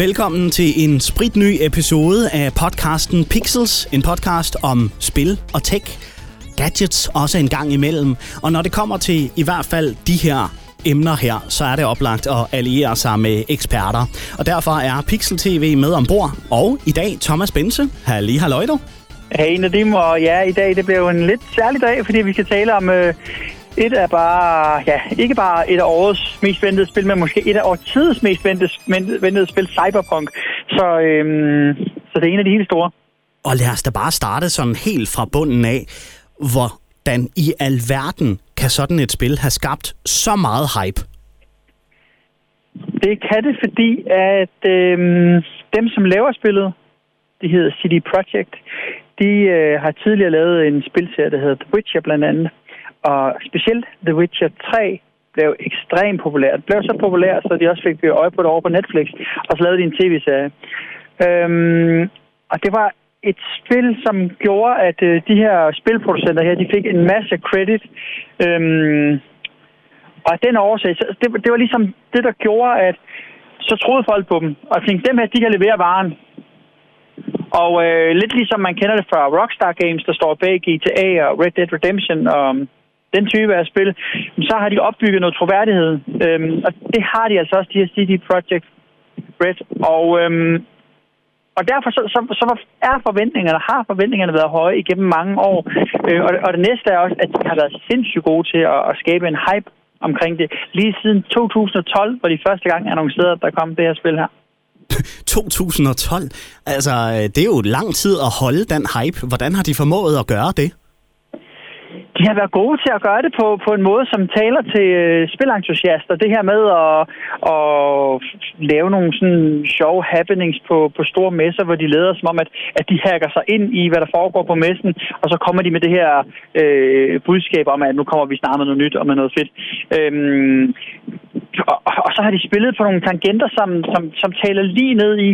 Velkommen til en spritny episode af podcasten Pixels, en podcast om spil og tech, gadgets også en gang imellem. Og når det kommer til i hvert fald de her emner her, så er det oplagt at alliere sig med eksperter. Og derfor er Pixel TV med ombord. Og i dag Thomas Bense. Halli, halløj du. Hey Nadim, og ja, i dag det bliver jo en lidt særlig dag, fordi vi skal tale om øh, et af bare, ja, ikke bare et af årets mest ventede spil, men måske et af årtidets mest ventede, ventede spil, Cyberpunk. Så, øhm, så det er en af de helt store. Og lad os da bare starte sådan helt fra bunden af. Hvordan i alverden kan sådan et spil have skabt så meget hype? Det kan det, fordi at øhm, dem, som laver spillet, de hedder CD Projekt, de øh, har tidligere lavet en spilserie, der hedder The Witcher blandt andet. Og specielt The Witcher 3 blev ekstremt populær. Det blev så populær, så de også fik øje på det over på Netflix, og så lavede de en tv-serie. Øhm, og det var et spil, som gjorde, at øh, de her spilproducenter her, de fik en masse credit. Øhm, og den årsag, så det, det var ligesom det, der gjorde, at så troede folk på dem, og tænkte, dem her, de kan levere varen. Og øh, lidt ligesom man kender det fra Rockstar Games, der står bag GTA og Red Dead Redemption og um, den type af spil, så har de opbygget noget troværdighed. Øhm, og det har de altså også, de her CD Projekt Red. Og, øhm, og derfor så, så, så er forventningerne, har forventningerne været høje igennem mange år. Øh, og, og det næste er også, at de har været sindssygt gode til at, at skabe en hype omkring det. Lige siden 2012, hvor de første gang annoncerede, at der kom det her spil her. 2012? Altså, øh, det er jo lang tid at holde den hype. Hvordan har de formået at gøre det? De har været gode til at gøre det på, på en måde, som taler til øh, spilentusiaster. Det her med at, at lave nogle sådan sjove happenings på, på store messer, hvor de leder som om, at, at de hacker sig ind i, hvad der foregår på messen, og så kommer de med det her øh, budskab om, at nu kommer vi snart med noget nyt og med noget fedt. Øhm, og, og så har de spillet på nogle tangenter, som, som, som taler lige ned i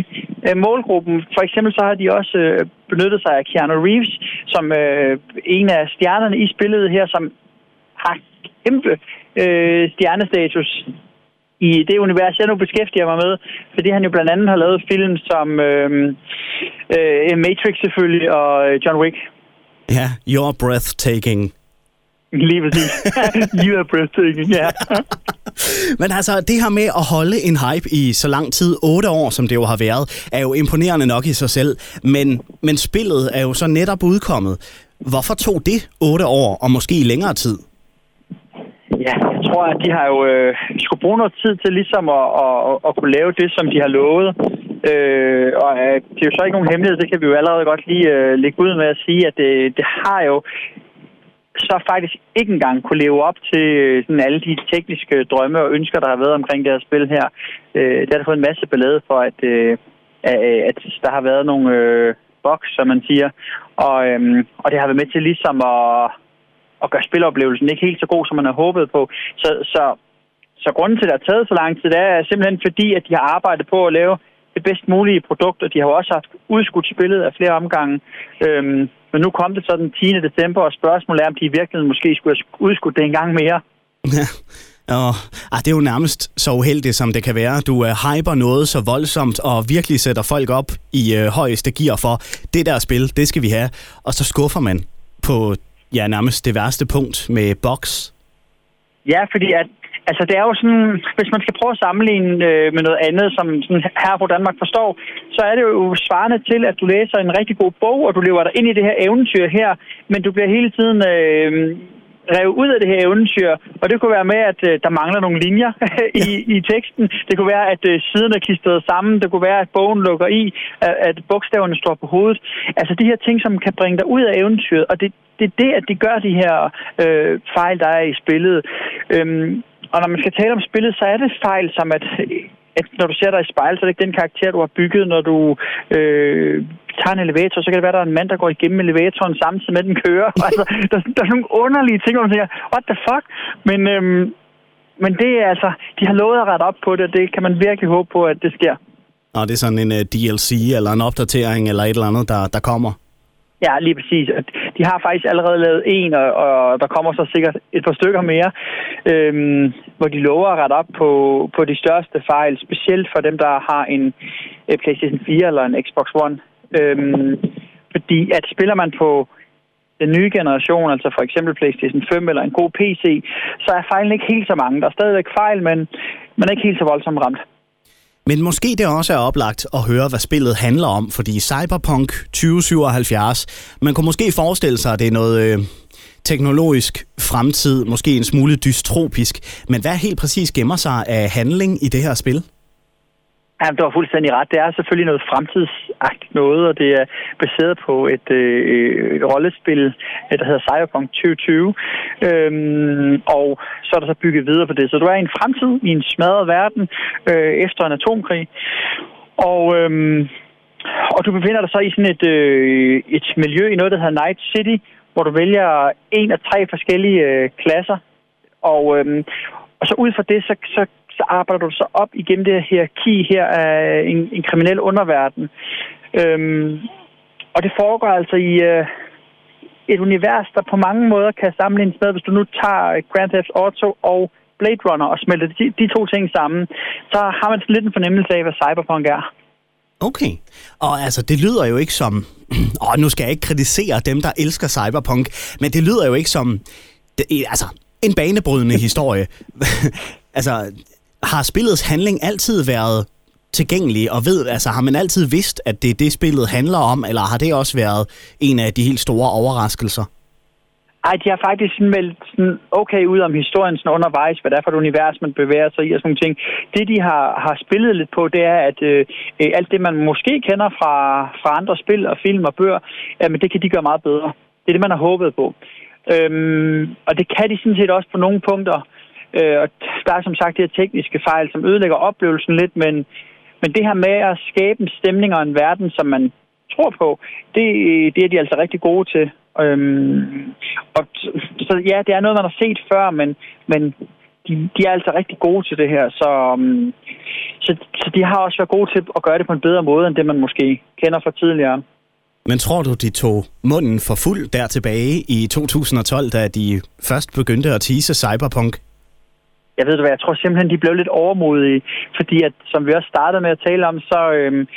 øh, målgruppen. For eksempel så har de også øh, benyttet sig af Keanu Reeves som øh, en af stjernerne i spillet her, som har kæmpe øh, stjernestatus i det univers, jeg nu beskæftiger mig med, fordi han jo blandt andet har lavet film som øh, øh, Matrix selvfølgelig og øh, John Wick. Ja, You're Breathtaking. Lige præcis. you are breathtaking, ja. Men altså, det her med at holde en hype i så lang tid, otte år, som det jo har været, er jo imponerende nok i sig selv. Men, men spillet er jo så netop udkommet. Hvorfor tog det otte år, og måske længere tid? Ja, jeg tror, at de har jo øh, skulle bruge noget tid til ligesom at, at, at, at kunne lave det, som de har lovet. Øh, og øh, det er jo så ikke nogen hemmelighed, det kan vi jo allerede godt lige øh, lægge ud med at sige, at det, det har jo så faktisk ikke engang kunne leve op til øh, sådan alle de tekniske drømme og ønsker, der har været omkring det her spil her. Øh, det har fået en masse ballade for, at, øh, at øh, der har været nogle øh, boks, som man siger. Og, øh, og det har været med til ligesom at, at gøre spiloplevelsen ikke helt så god, som man har håbet på. Så, så, så grunden til, at det har taget så lang tid, det er simpelthen fordi, at de har arbejdet på at lave det bedst mulige produkt, og de har jo også haft udskudt spillet af flere omgange. Øhm, men nu kom det så den 10. december, og spørgsmålet er, om de i virkeligheden måske skulle have udskudt det en gang mere. Ja. Og, ah, det er jo nærmest så uheldigt, som det kan være. Du uh, hyper noget så voldsomt og virkelig sætter folk op i uh, højeste gear for, det der spil, det skal vi have. Og så skuffer man på ja, nærmest det værste punkt med box. Ja, fordi at Altså, det er jo sådan, hvis man skal prøve at sammenligne øh, med noget andet, som sådan her på Danmark forstår, så er det jo svarende til, at du læser en rigtig god bog, og du lever dig ind i det her eventyr her, men du bliver hele tiden øh, revet ud af det her eventyr, og det kunne være med, at øh, der mangler nogle linjer i, i teksten. Det kunne være, at øh, siden er klistret sammen. Det kunne være, at bogen lukker i, at, at bogstaverne står på hovedet. Altså de her ting, som kan bringe dig ud af eventyret, og det, det er det, at de gør de her øh, fejl, der er i spillet. Øhm, og når man skal tale om spillet, så er det fejl som, at, at når du ser dig i spejl, så er det ikke den karakter, du har bygget. Når du øh, tager en elevator, så kan det være, at der er en mand, der går igennem elevatoren samtidig med, den kører. altså, der, der er nogle underlige ting, hvor man tænker, what the fuck? Men, øhm, men det er altså, de har lovet at rette op på det, og det kan man virkelig håbe på, at det sker. Og det er sådan en uh, øh, DLC eller en opdatering eller et eller andet, der, der kommer? Ja, lige præcis. De har faktisk allerede lavet en, og, og der kommer så sikkert et par stykker mere, øhm, hvor de lover at rette op på, på de største fejl, specielt for dem, der har en, øh, PlayStation 4 eller en Xbox One. Øhm, fordi at spiller man på den nye generation, altså for eksempel PlayStation 5 eller en god PC, så er fejlen ikke helt så mange. Der er stadigvæk fejl, men man er ikke helt så voldsomt ramt. Men måske det også er oplagt at høre, hvad spillet handler om, fordi Cyberpunk 2077, man kunne måske forestille sig, at det er noget øh, teknologisk fremtid, måske en smule dystropisk, men hvad helt præcis gemmer sig af handling i det her spil? Ja, du har fuldstændig ret. Det er selvfølgelig noget fremtidsagtigt noget, og det er baseret på et, øh, et rollespil, øh, der hedder Cyberpunk 2020. Øhm, og så er der så bygget videre på det. Så du er i en fremtid, i en smadret verden, øh, efter en atomkrig. Og, øhm, og du befinder dig så i sådan et, øh, et miljø i noget, der hedder Night City, hvor du vælger en af tre forskellige øh, klasser. Og, øhm, og så ud fra det, så, så så arbejder du så op igennem det her hierarki her af en, en kriminel underverden. Øhm, og det foregår altså i øh, et univers, der på mange måder kan sammenlignes med, hvis du nu tager Grand Theft Auto og Blade Runner og smelter de, de to ting sammen, så har man lidt en fornemmelse af, hvad cyberpunk er. Okay. Og altså, det lyder jo ikke som... Og nu skal jeg ikke kritisere dem, der elsker cyberpunk, men det lyder jo ikke som... Det, altså, en banebrydende historie. altså, har spillets handling altid været tilgængelig, og ved, altså har man altid vidst, at det er det, spillet handler om, eller har det også været en af de helt store overraskelser? Ej, de har faktisk meldt sådan okay ud om historien sådan undervejs, hvad det er for et univers, man bevæger sig i og sådan nogle ting. Det, de har, har spillet lidt på, det er, at øh, øh alt det, man måske kender fra, fra andre spil og film og bøger, jamen, det kan de gøre meget bedre. Det er det, man har håbet på. Øhm, og det kan de sådan set også på nogle punkter. Øh, og der er som sagt de her tekniske fejl, som ødelægger oplevelsen lidt, men, men det her med at skabe en stemning og en verden, som man tror på, det, det er de altså rigtig gode til. Øhm, og, så ja, det er noget, man har set før, men, men de, de er altså rigtig gode til det her. Så, um, så, så de har også været gode til at gøre det på en bedre måde, end det man måske kender fra tidligere. Men tror du, de tog munden for fuld der tilbage i 2012, da de først begyndte at tease Cyberpunk? Jeg ved hvad, jeg tror simpelthen, de blev lidt overmodige, fordi at, som vi også startede med at tale om, så, øhm,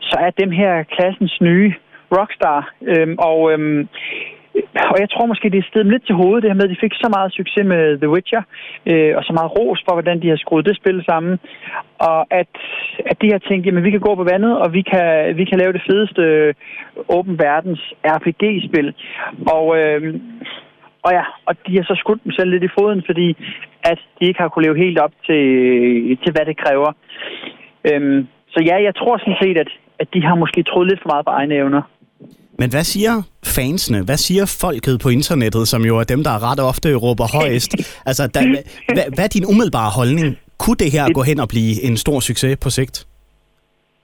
så er dem her klassens nye rockstar. Øhm, og, øhm, og jeg tror måske, det er stedet lidt til hovedet, det her med, at de fik så meget succes med The Witcher, øh, og så meget ros for, hvordan de har skruet det spil sammen. Og at, at de har tænkt, jamen vi kan gå på vandet, og vi kan, vi kan lave det fedeste øh, åben verdens RPG-spil. Og, øh, og ja, og de har så skudt dem selv lidt i foden, fordi at de ikke har kunne leve helt op til, til hvad det kræver. Øhm, så ja, jeg tror sådan set, at, at de har måske troet lidt for meget på egne evner. Men hvad siger fansene? Hvad siger folket på internettet, som jo er dem, der ret ofte råber højest? altså, da, hvad, hvad er din umiddelbare holdning? Kunne det her gå hen og blive en stor succes på sigt?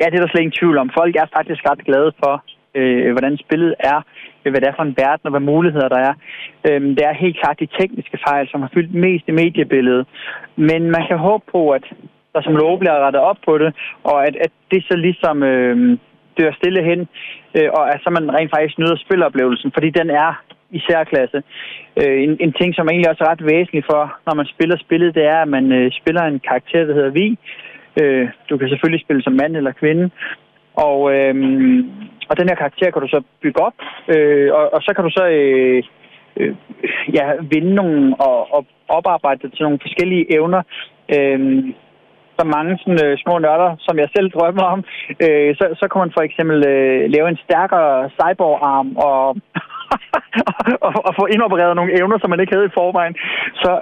Ja, det er der slet ingen tvivl om. Folk er faktisk ret glade for, øh, hvordan spillet er, hvad det er for en verden og hvad muligheder der er. Øh, det er helt klart de tekniske fejl, som har fyldt mest i mediebilledet. Men man kan håbe på, at der som lov bliver rettet op på det, og at, at det så ligesom øh, dør stille hen, øh, og at så man rent faktisk nyder spiloplevelsen, fordi den er i særklasse. Øh, en, en ting, som er egentlig også er ret væsentlig for, når man spiller spillet, det er, at man øh, spiller en karakter, der hedder Vi. Øh, du kan selvfølgelig spille som mand eller kvinde, og, øh, og den her karakter kan du så bygge op, øh, og, og så kan du så øh, øh, ja, vinde nogle og, og oparbejde til nogle forskellige evner. Øh, så mange sådan, øh, små nørder, som jeg selv drømmer om, øh, så, så kan man for eksempel øh, lave en stærkere cyborg-arm og, og, og få indopereret nogle evner, som man ikke havde i forvejen. Så,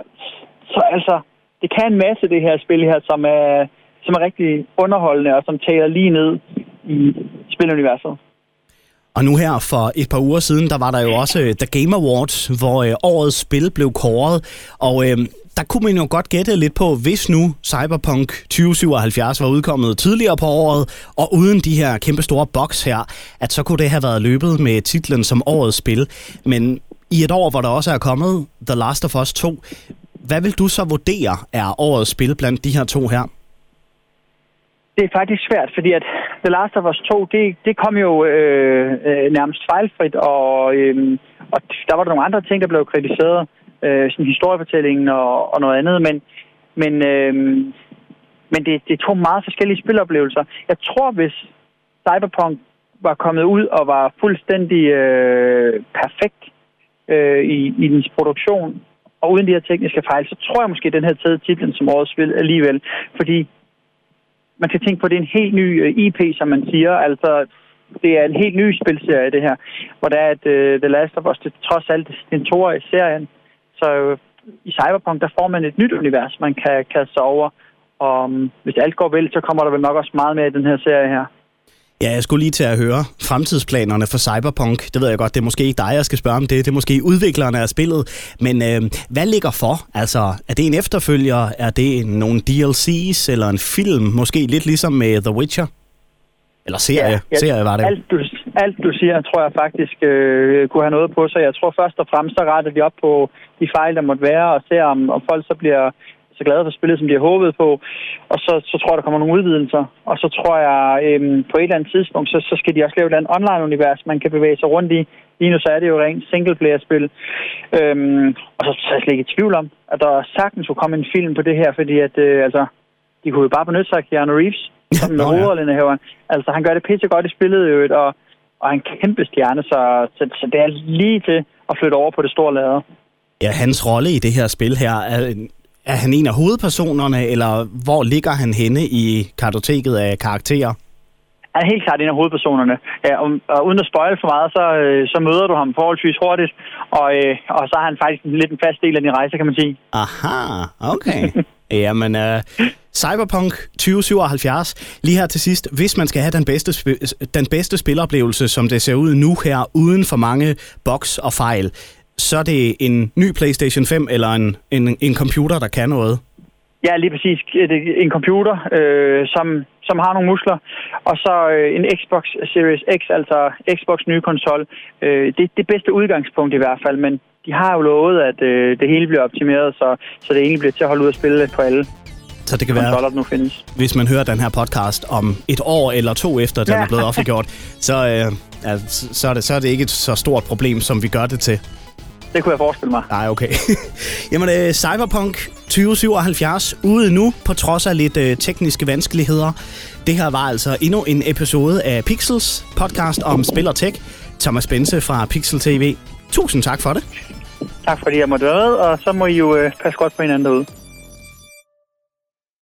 så altså, det kan en masse det her spil her, som er, som er rigtig underholdende og som taler lige ned i spiluniverset. Og nu her for et par uger siden, der var der jo også øh, The Game Awards, hvor øh, årets spil blev kåret. Og øh, der kunne man jo godt gætte lidt på, hvis nu Cyberpunk 2077 var udkommet tidligere på året, og uden de her kæmpe store boks her, at så kunne det have været løbet med titlen som årets spil. Men i et år, hvor der også er kommet The Last of Us 2, hvad vil du så vurdere er årets spil blandt de her to her? Det er faktisk svært, fordi at The Last of Us 2, det, det kom jo øh, øh, nærmest fejlfrit, og, øh, og der var der nogle andre ting, der blev kritiseret, øh, sådan historiefortællingen og, og noget andet, men, men, øh, men det, det er to meget forskellige spiloplevelser. Jeg tror, hvis Cyberpunk var kommet ud og var fuldstændig øh, perfekt øh, i, i dens produktion, og uden de her tekniske fejl, så tror jeg måske, at den her taget titlen som årets spil alligevel. Fordi man skal tænke på, at det er en helt ny øh, IP, som man siger. Altså, det er en helt ny spilserie, det her. Hvor der er, at uh, The Last of Us, det trods alt den i serien. Så uh, i Cyberpunk, der får man et nyt univers, man kan kaste sig over. Og um, hvis alt går vel, så kommer der vel nok også meget mere i den her serie her. Ja, jeg skulle lige til at høre fremtidsplanerne for Cyberpunk. Det ved jeg godt, det er måske ikke dig, jeg skal spørge om det. Det er måske udviklerne af spillet. Men øh, hvad ligger for? Altså, er det en efterfølger? Er det nogle DLC's eller en film? Måske lidt ligesom med The Witcher? Eller serie? Ja, ja, serie var det. Alt du, alt du siger, tror jeg faktisk øh, kunne have noget på sig. Jeg tror først og fremmest, så retter de op på de fejl, der måtte være, og ser om, om folk så bliver så glade for spillet, som de har håbet på. Og så, så tror jeg, der kommer nogle udvidelser. Og så tror jeg, øhm, på et eller andet tidspunkt, så, så skal de også lave et online-univers, man kan bevæge sig rundt i. Lige nu så er det jo rent singleplayer-spil. Øhm, og så, så er jeg slet ikke i tvivl om, at der sagtens kunne komme en film på det her, fordi at, øh, altså, de kunne jo bare benytte sig af Keanu Reeves, som med hovedrollende her. Altså, han gør det pisse godt i spillet, jo, og, og en kæmpe stjerne, så, så, så det er lige til at flytte over på det store lader. Ja, hans rolle i det her spil her, er, er han en af hovedpersonerne, eller hvor ligger han henne i kartoteket af karakterer? Han er helt klart en af hovedpersonerne. Ja, og, og uden at spoil for meget, så, øh, så møder du ham forholdsvis hurtigt, og, øh, og så er han faktisk lidt en fast del af din rejse, kan man sige. Aha, okay. Jamen, uh, Cyberpunk 2077, lige her til sidst. Hvis man skal have den bedste, den bedste spiloplevelse, som det ser ud nu her, uden for mange boks og fejl, så er det en ny PlayStation 5 eller en, en, en computer, der kan noget? Ja, lige præcis. En computer, øh, som, som har nogle muskler, og så øh, en Xbox Series X, altså Xbox nye konsol. Øh, det er det bedste udgangspunkt i hvert fald, men de har jo lovet, at øh, det hele bliver optimeret, så, så det egentlig bliver til at holde ud at spille på alle så det kan være, nu findes. hvis man hører den her podcast om et år eller to efter, den ja. er blevet offentliggjort, så, øh, altså, så, er det, så er det ikke et så stort problem, som vi gør det til. Det kunne jeg forestille mig. Nej, okay. Jamen, uh, Cyberpunk 2077 ude nu, på trods af lidt uh, tekniske vanskeligheder. Det her var altså endnu en episode af Pixels, podcast om spil og tech. Thomas Bense fra Pixel TV. Tusind tak for det. Tak fordi jeg måtte være med, og så må I jo uh, passe godt på hinanden derude.